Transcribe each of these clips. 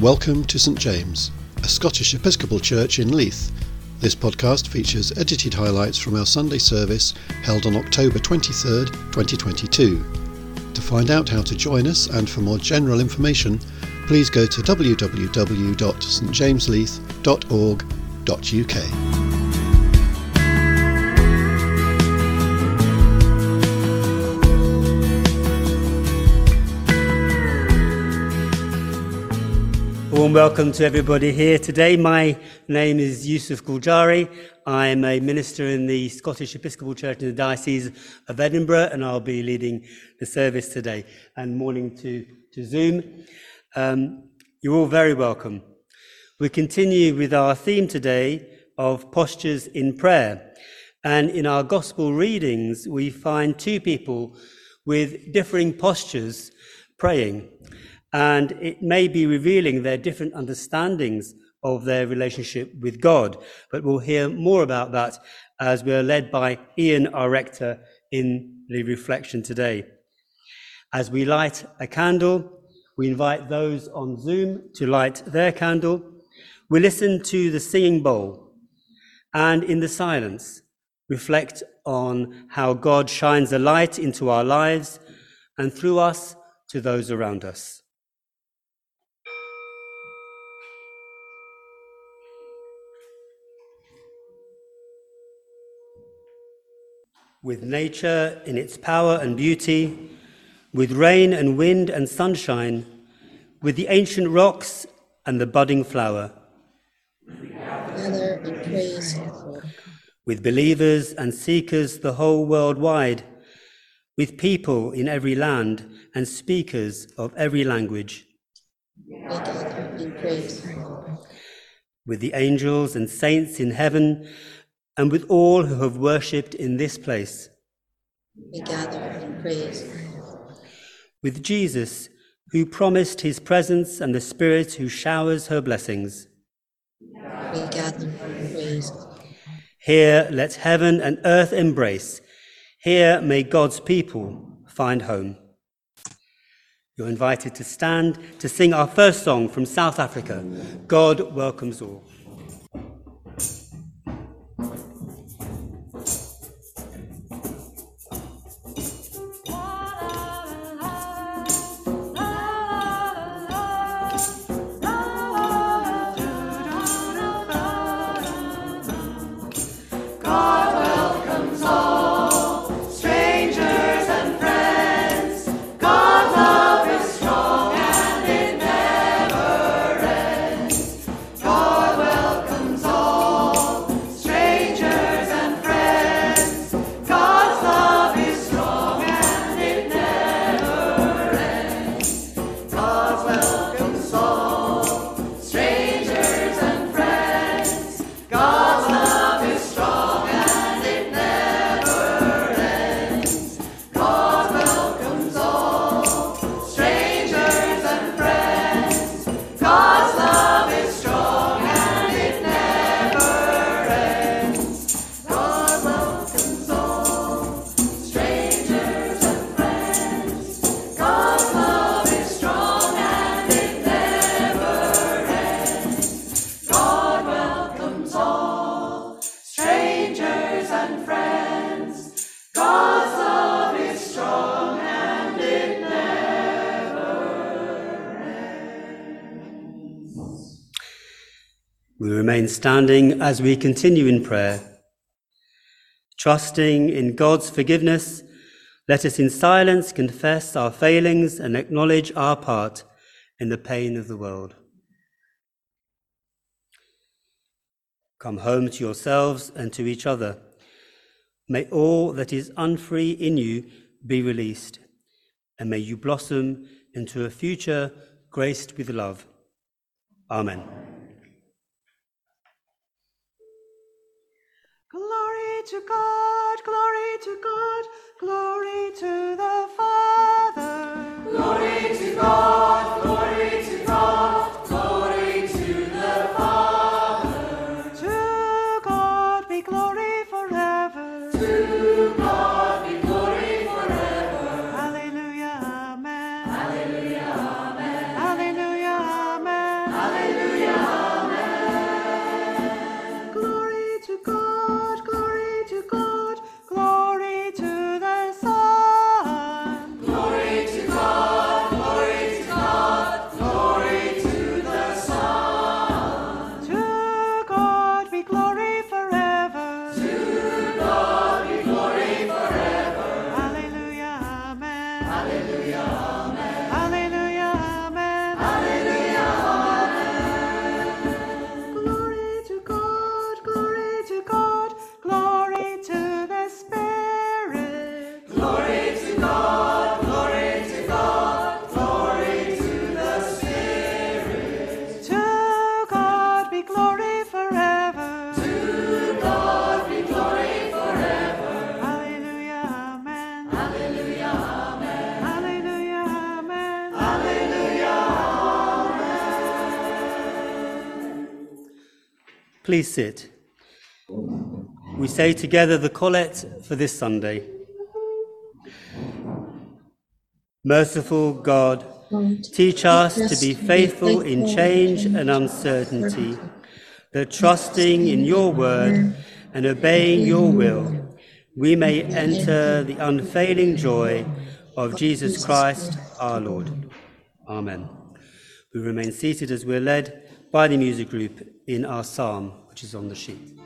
Welcome to St James, a Scottish Episcopal church in Leith. This podcast features edited highlights from our Sunday service held on October 23rd, 2022. To find out how to join us and for more general information, please go to www.stjamesleith.org.uk. warm welcome to everybody here today. My name is Yusuf Guljari. I'm a minister in the Scottish Episcopal Church in the Diocese of Edinburgh, and I'll be leading the service today. And morning to, to Zoom. Um, you're all very welcome. We continue with our theme today of postures in prayer. And in our gospel readings, we find two people with differing postures praying and it may be revealing their different understandings of their relationship with God. But we'll hear more about that as we're led by Ian, our rector, in the reflection today. As we light a candle, we invite those on Zoom to light their candle. We listen to the singing bowl and in the silence reflect on how God shines a light into our lives and through us to those around us. With nature in its power and beauty, with rain and wind and sunshine, with the ancient rocks and the budding flower. Gather and praise With believers and seekers the whole world wide, with people in every land and speakers of every language. Gather in praise With the angels and saints in heaven and with all who have worshipped in this place. We gather in praise. With Jesus, who promised his presence and the Spirit who showers her blessings. We gather in praise. Here let heaven and earth embrace. Here may God's people find home. You're invited to stand to sing our first song from South Africa God Welcomes All. Standing as we continue in prayer. Trusting in God's forgiveness, let us in silence confess our failings and acknowledge our part in the pain of the world. Come home to yourselves and to each other. May all that is unfree in you be released, and may you blossom into a future graced with love. Amen. To God, glory to God, glory to the Father. Glory to God, glory Please sit. We say together the collect for this Sunday. Merciful God, teach us to be faithful in change and uncertainty, that trusting in your word and obeying your will, we may enter the unfailing joy of Jesus Christ our Lord. Amen. We remain seated as we're led by the music group in our psalm, which is on the sheet.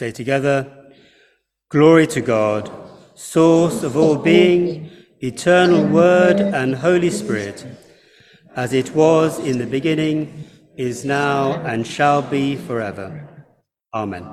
Say together, Glory to God, source of all being, eternal Word and Holy Spirit, as it was in the beginning, is now, and shall be forever. Amen.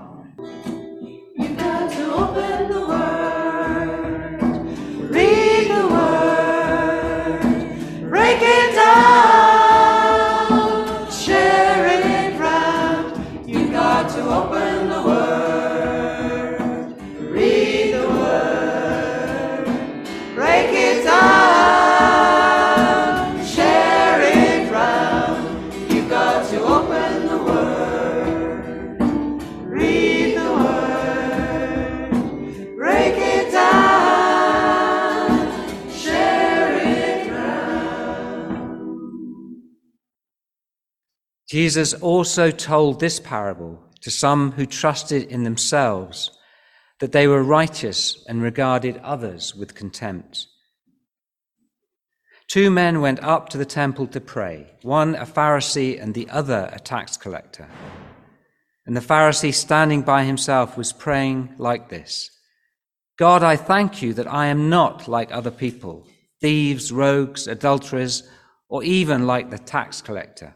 Jesus also told this parable to some who trusted in themselves that they were righteous and regarded others with contempt. Two men went up to the temple to pray, one a Pharisee and the other a tax collector. And the Pharisee, standing by himself, was praying like this God, I thank you that I am not like other people, thieves, rogues, adulterers, or even like the tax collector.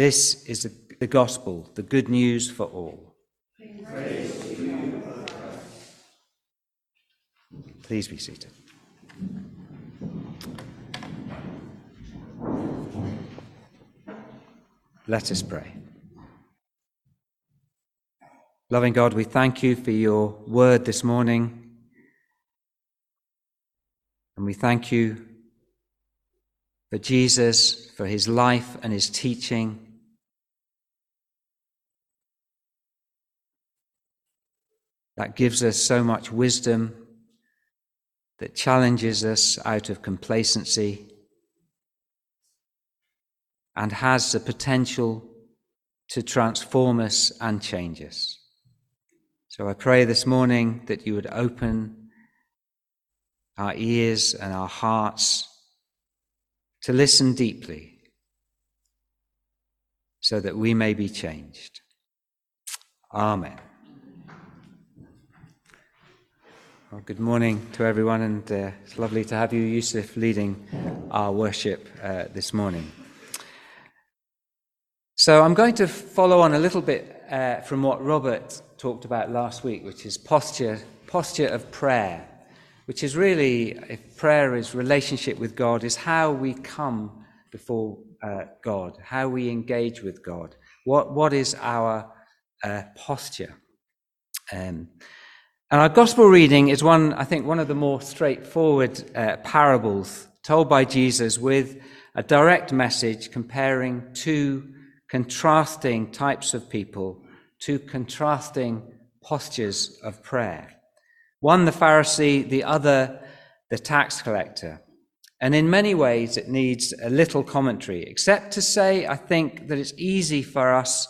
This is the gospel, the good news for all. Please be seated. Let us pray. Loving God, we thank you for your word this morning. And we thank you for Jesus, for his life and his teaching. That gives us so much wisdom, that challenges us out of complacency, and has the potential to transform us and change us. So I pray this morning that you would open our ears and our hearts to listen deeply so that we may be changed. Amen. Well, good morning to everyone, and uh, it's lovely to have you, Yusuf, leading our worship uh, this morning. So I'm going to follow on a little bit uh, from what Robert talked about last week, which is posture, posture of prayer, which is really, if prayer is relationship with God, is how we come before uh, God, how we engage with God. What, what is our uh, posture? Um, and our gospel reading is one, I think, one of the more straightforward uh, parables told by Jesus with a direct message comparing two contrasting types of people, two contrasting postures of prayer. One, the Pharisee, the other, the tax collector. And in many ways, it needs a little commentary, except to say, I think, that it's easy for us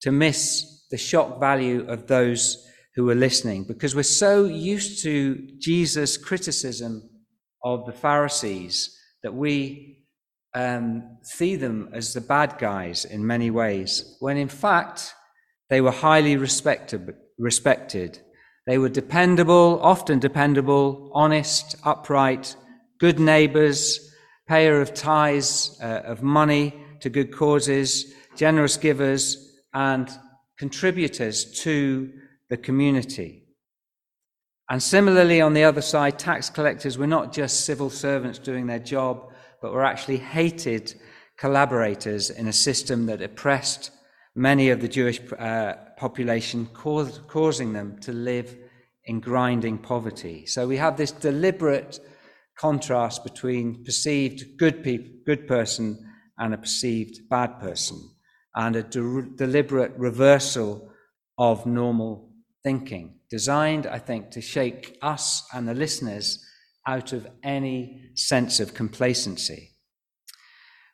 to miss the shock value of those who are listening because we're so used to Jesus' criticism of the Pharisees that we um, see them as the bad guys in many ways, when in fact they were highly respected. respected. They were dependable, often dependable, honest, upright, good neighbors, payer of tithes, uh, of money to good causes, generous givers, and contributors to the community. And similarly, on the other side, tax collectors were not just civil servants doing their job, but were actually hated collaborators in a system that oppressed many of the Jewish uh, population, causing them to live in grinding poverty. So we have this deliberate contrast between perceived good, pe- good person and a perceived bad person, and a de- deliberate reversal of normal thinking, designed, I think, to shake us and the listeners out of any sense of complacency.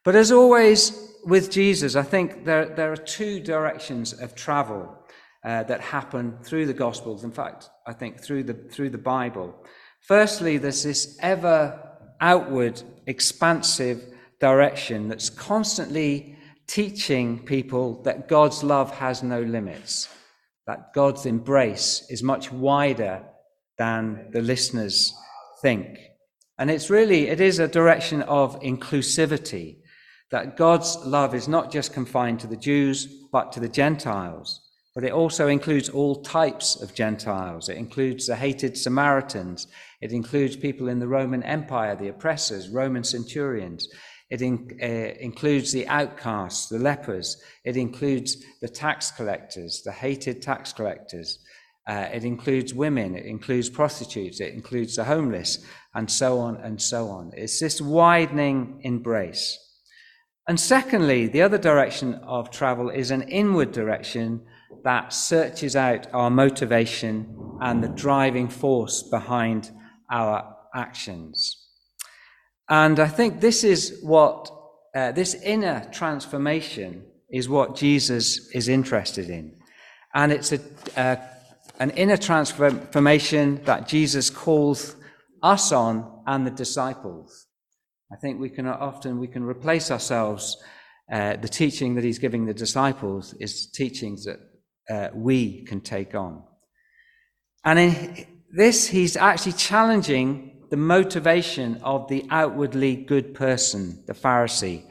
But as always with Jesus, I think there, there are two directions of travel uh, that happen through the Gospels. In fact, I think through the, through the Bible. Firstly, there's this ever outward, expansive direction that's constantly teaching people that God's love has no limits that God's embrace is much wider than the listeners think. And it's really, it is a direction of inclusivity, that God's love is not just confined to the Jews, but to the Gentiles. But it also includes all types of Gentiles. It includes the hated Samaritans. It includes people in the Roman Empire, the oppressors, Roman centurions. It in, uh, includes the outcasts, the lepers. It includes the tax collectors, the hated tax collectors. Uh, it includes women. It includes prostitutes. It includes the homeless, and so on and so on. It's this widening embrace. And secondly, the other direction of travel is an inward direction that searches out our motivation and the driving force behind our actions. And I think this is what, uh, this inner transformation is what Jesus is interested in. And it's a, uh, an inner transformation that Jesus calls us on and the disciples. I think we can often we can replace ourselves. Uh, the teaching that he's giving the disciples is teachings that uh, we can take on. And in this, he's actually challenging the motivation of the outwardly good person, the Pharisee,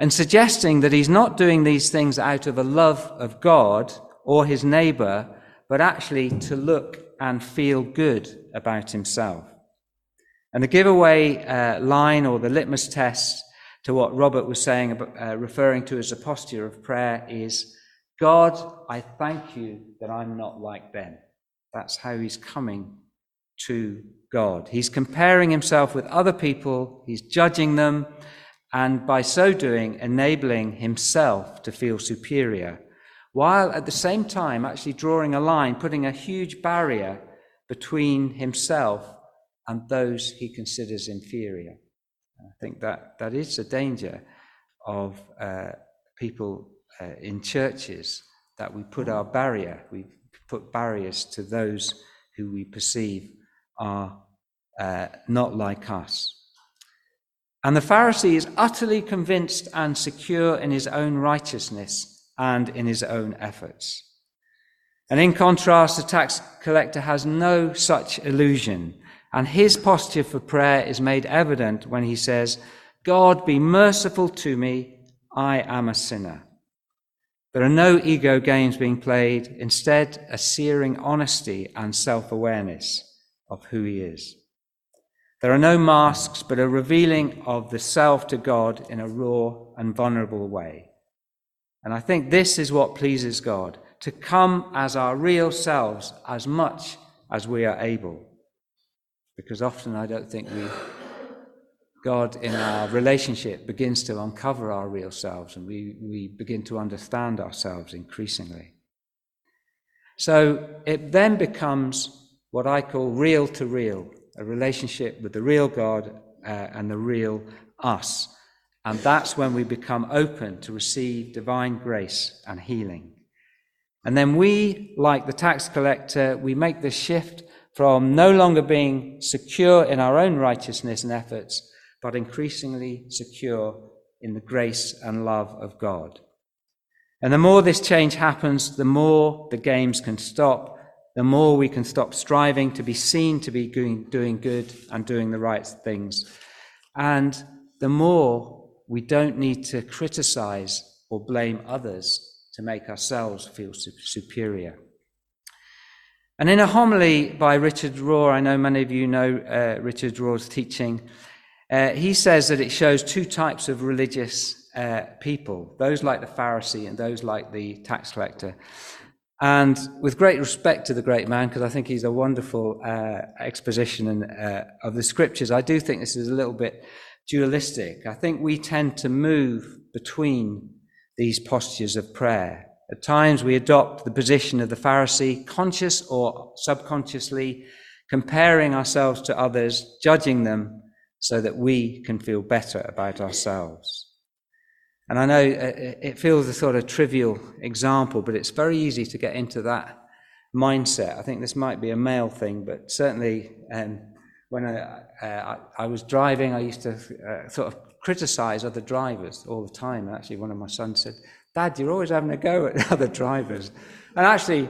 and suggesting that he's not doing these things out of a love of God or his neighbor, but actually to look and feel good about himself. And the giveaway uh, line or the litmus test to what Robert was saying, about, uh, referring to as a posture of prayer, is God, I thank you that I'm not like them. That's how he's coming to God. He's comparing himself with other people, he's judging them, and by so doing, enabling himself to feel superior, while at the same time actually drawing a line, putting a huge barrier between himself and those he considers inferior. I think that, that is a danger of uh, people uh, in churches that we put our barrier, we put barriers to those who we perceive are uh, not like us. And the Pharisee is utterly convinced and secure in his own righteousness and in his own efforts. And in contrast, the tax collector has no such illusion. And his posture for prayer is made evident when he says, God, be merciful to me. I am a sinner. There are no ego games being played, instead, a searing honesty and self awareness of who he is. There are no masks, but a revealing of the self to God in a raw and vulnerable way. And I think this is what pleases God to come as our real selves as much as we are able. Because often I don't think we, God in our relationship begins to uncover our real selves and we, we begin to understand ourselves increasingly. So it then becomes what I call real to real, a relationship with the real God uh, and the real us. And that's when we become open to receive divine grace and healing. And then we, like the tax collector, we make the shift from no longer being secure in our own righteousness and efforts, but increasingly secure in the grace and love of God. And the more this change happens, the more the games can stop the more we can stop striving to be seen to be doing, good and doing the right things. And the more we don't need to criticize or blame others to make ourselves feel superior. And in a homily by Richard Rohr, I know many of you know uh, Richard Rohr's teaching, uh, he says that it shows two types of religious uh, people those like the Pharisee and those like the tax collector. And with great respect to the great man, because I think he's a wonderful uh, exposition uh, of the scriptures, I do think this is a little bit dualistic. I think we tend to move between these postures of prayer. At times we adopt the position of the Pharisee, conscious or subconsciously, comparing ourselves to others, judging them so that we can feel better about ourselves. And I know it feels a sort of trivial example, but it's very easy to get into that mindset. I think this might be a male thing, but certainly um, when I, uh, I, was driving, I used to uh, sort of criticize other drivers all the time. Actually, one of my sons said, Dad, you're always having a go at other drivers. And actually,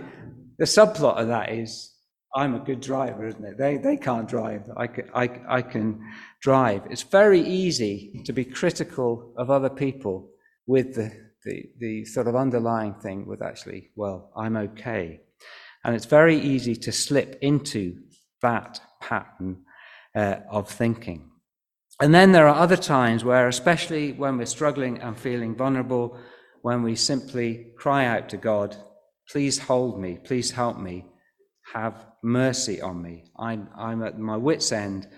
the subplot of that is, I'm a good driver, isn't it? They, they can't drive. I can, I, I can drive. It's very easy to be critical of other people with the, the, the sort of underlying thing with actually, well, I'm okay. And it's very easy to slip into that pattern uh, of thinking. And then there are other times where, especially when we're struggling and feeling vulnerable, when we simply cry out to God, please hold me, please help me, have mercy on me. I'm, I'm at my wits' end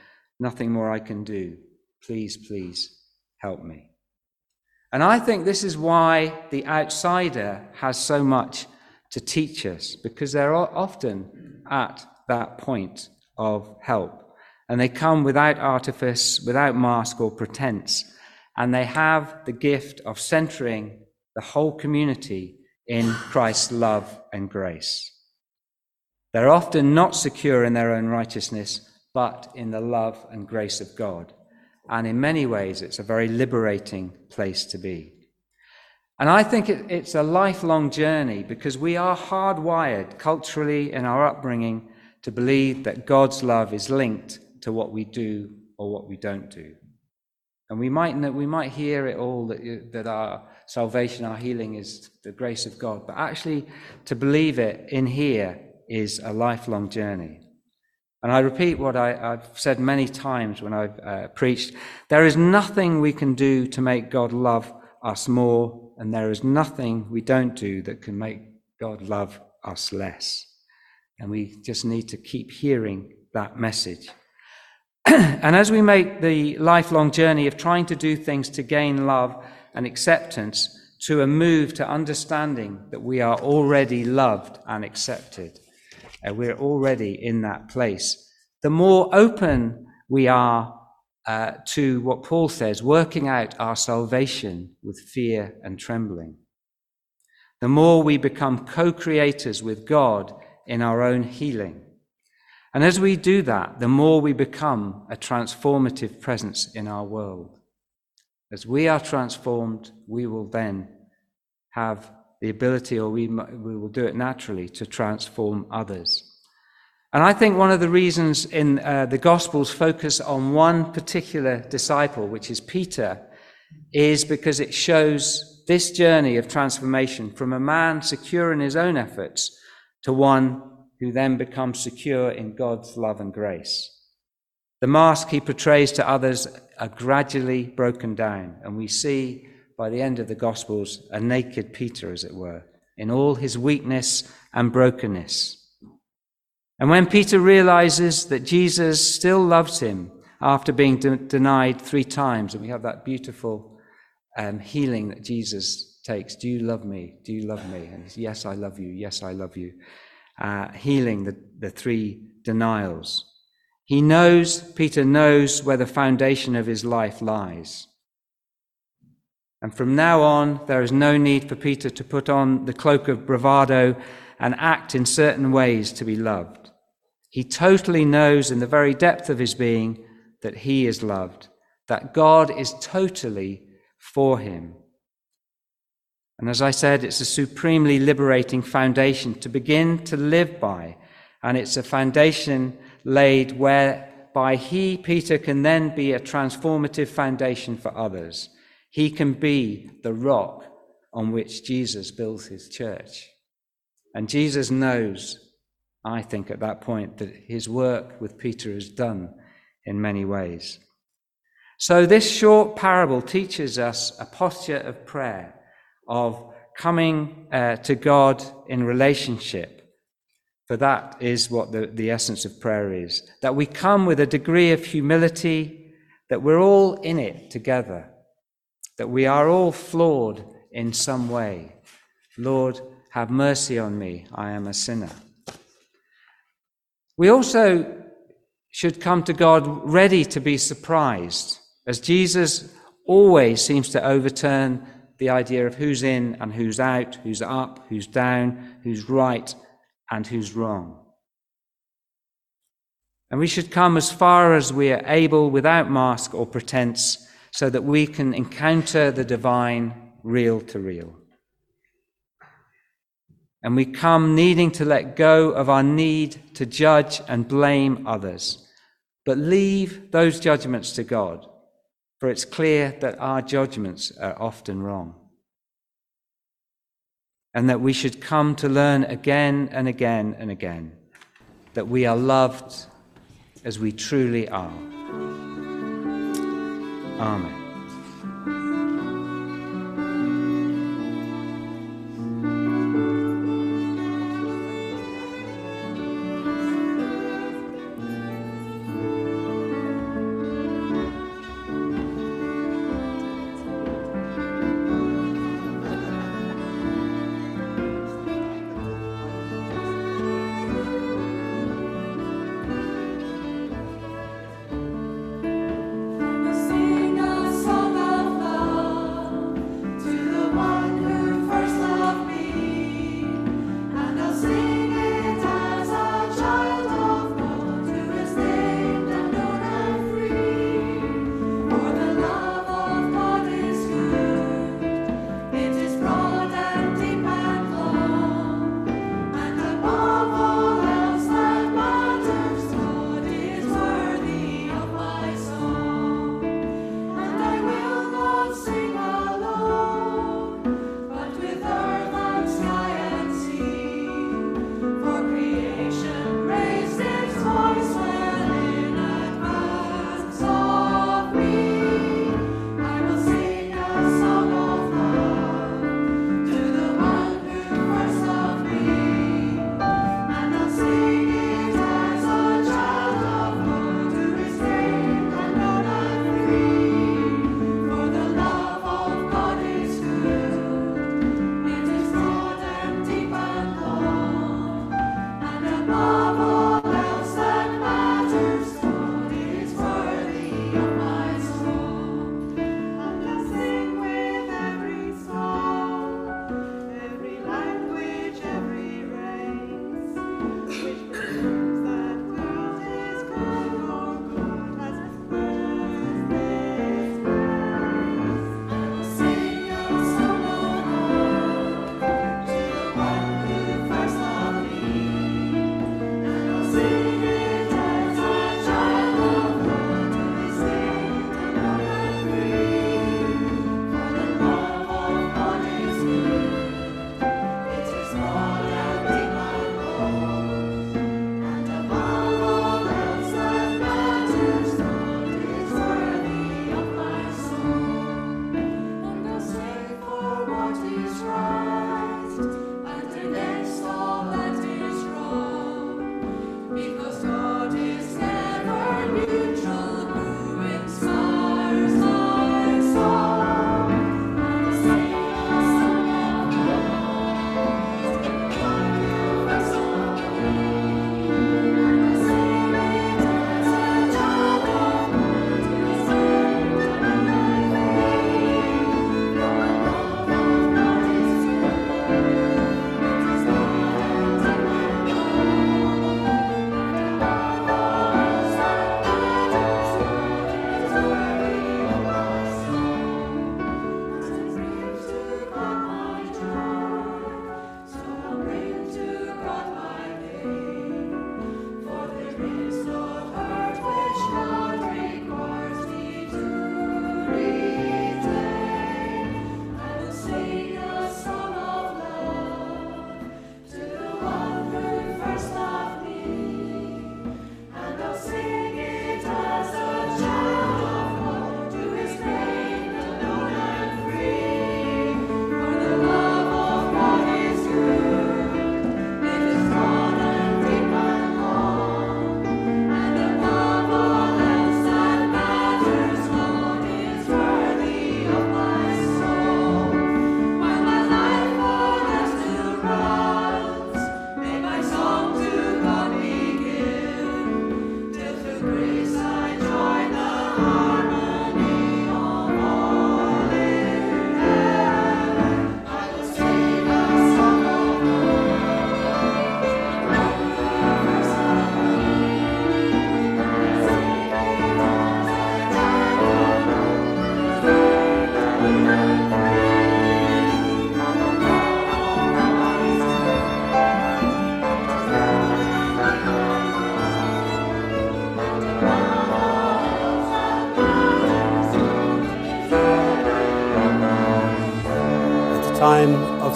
Nothing more I can do. Please, please help me. And I think this is why the outsider has so much to teach us, because they're often at that point of help. And they come without artifice, without mask or pretense. And they have the gift of centering the whole community in Christ's love and grace. They're often not secure in their own righteousness, but in the love and grace of God. And in many ways, it's a very liberating place to be. And I think it, it's a lifelong journey because we are hardwired culturally in our upbringing to believe that God's love is linked to what we do or what we don't do. And we might, we might hear it all that, that our salvation, our healing is the grace of God, but actually to believe it in here is a lifelong journey. And I repeat what I, have said many times when I've uh, preached there is nothing we can do to make God love us more, and there is nothing we don't do that can make God love us less. And we just need to keep hearing that message. and as we make the lifelong journey of trying to do things to gain love and acceptance, to a move to understanding that we are already loved and accepted, uh, we're already in that place. The more open we are uh, to what Paul says, working out our salvation with fear and trembling, the more we become co creators with God in our own healing. And as we do that, the more we become a transformative presence in our world. As we are transformed, we will then have the ability, or we, we will do it naturally, to transform others. And I think one of the reasons in uh, the Gospels focus on one particular disciple, which is Peter, is because it shows this journey of transformation from a man secure in his own efforts to one who then becomes secure in God's love and grace. The mask he portrays to others are gradually broken down, and we see by the end of the Gospels a naked Peter, as it were, in all his weakness and brokenness. And when Peter realizes that Jesus still loves him after being de- denied three times, and we have that beautiful um, healing that Jesus takes Do you love me? Do you love me? And yes, I love you. Yes, I love you. Uh, healing the, the three denials. He knows, Peter knows where the foundation of his life lies. And from now on, there is no need for Peter to put on the cloak of bravado and act in certain ways to be loved. He totally knows in the very depth of his being that he is loved, that God is totally for him. And as I said, it's a supremely liberating foundation to begin to live by. And it's a foundation laid whereby he, Peter, can then be a transformative foundation for others. He can be the rock on which Jesus builds his church. And Jesus knows, I think, at that point, that his work with Peter is done in many ways. So, this short parable teaches us a posture of prayer, of coming uh, to God in relationship for that is what the, the essence of prayer is that we come with a degree of humility, that we're all in it together, that we are all flawed in some way. Lord, have mercy on me, I am a sinner. We also should come to God ready to be surprised, as Jesus always seems to overturn the idea of who's in and who's out, who's up, who's down, who's right and who's wrong. And we should come as far as we are able without mask or pretense so that we can encounter the divine real to real. And we come needing to let go of our need to judge and blame others, but leave those judgments to God, for it's clear that our judgments are often wrong and that we should come to learn again and again and again that we are loved as we truly are. Amen.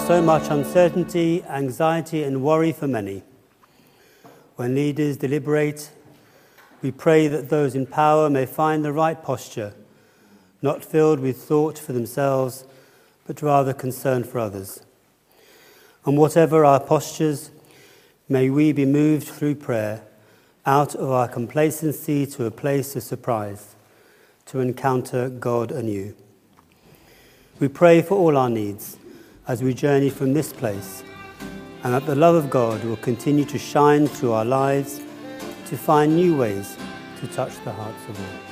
So much uncertainty, anxiety, and worry for many. When leaders deliberate, we pray that those in power may find the right posture, not filled with thought for themselves, but rather concern for others. And whatever our postures, may we be moved through prayer out of our complacency to a place of surprise, to encounter God anew. We pray for all our needs as we journey from this place, and that the love of God will continue to shine through our lives to find new ways to touch the hearts of all.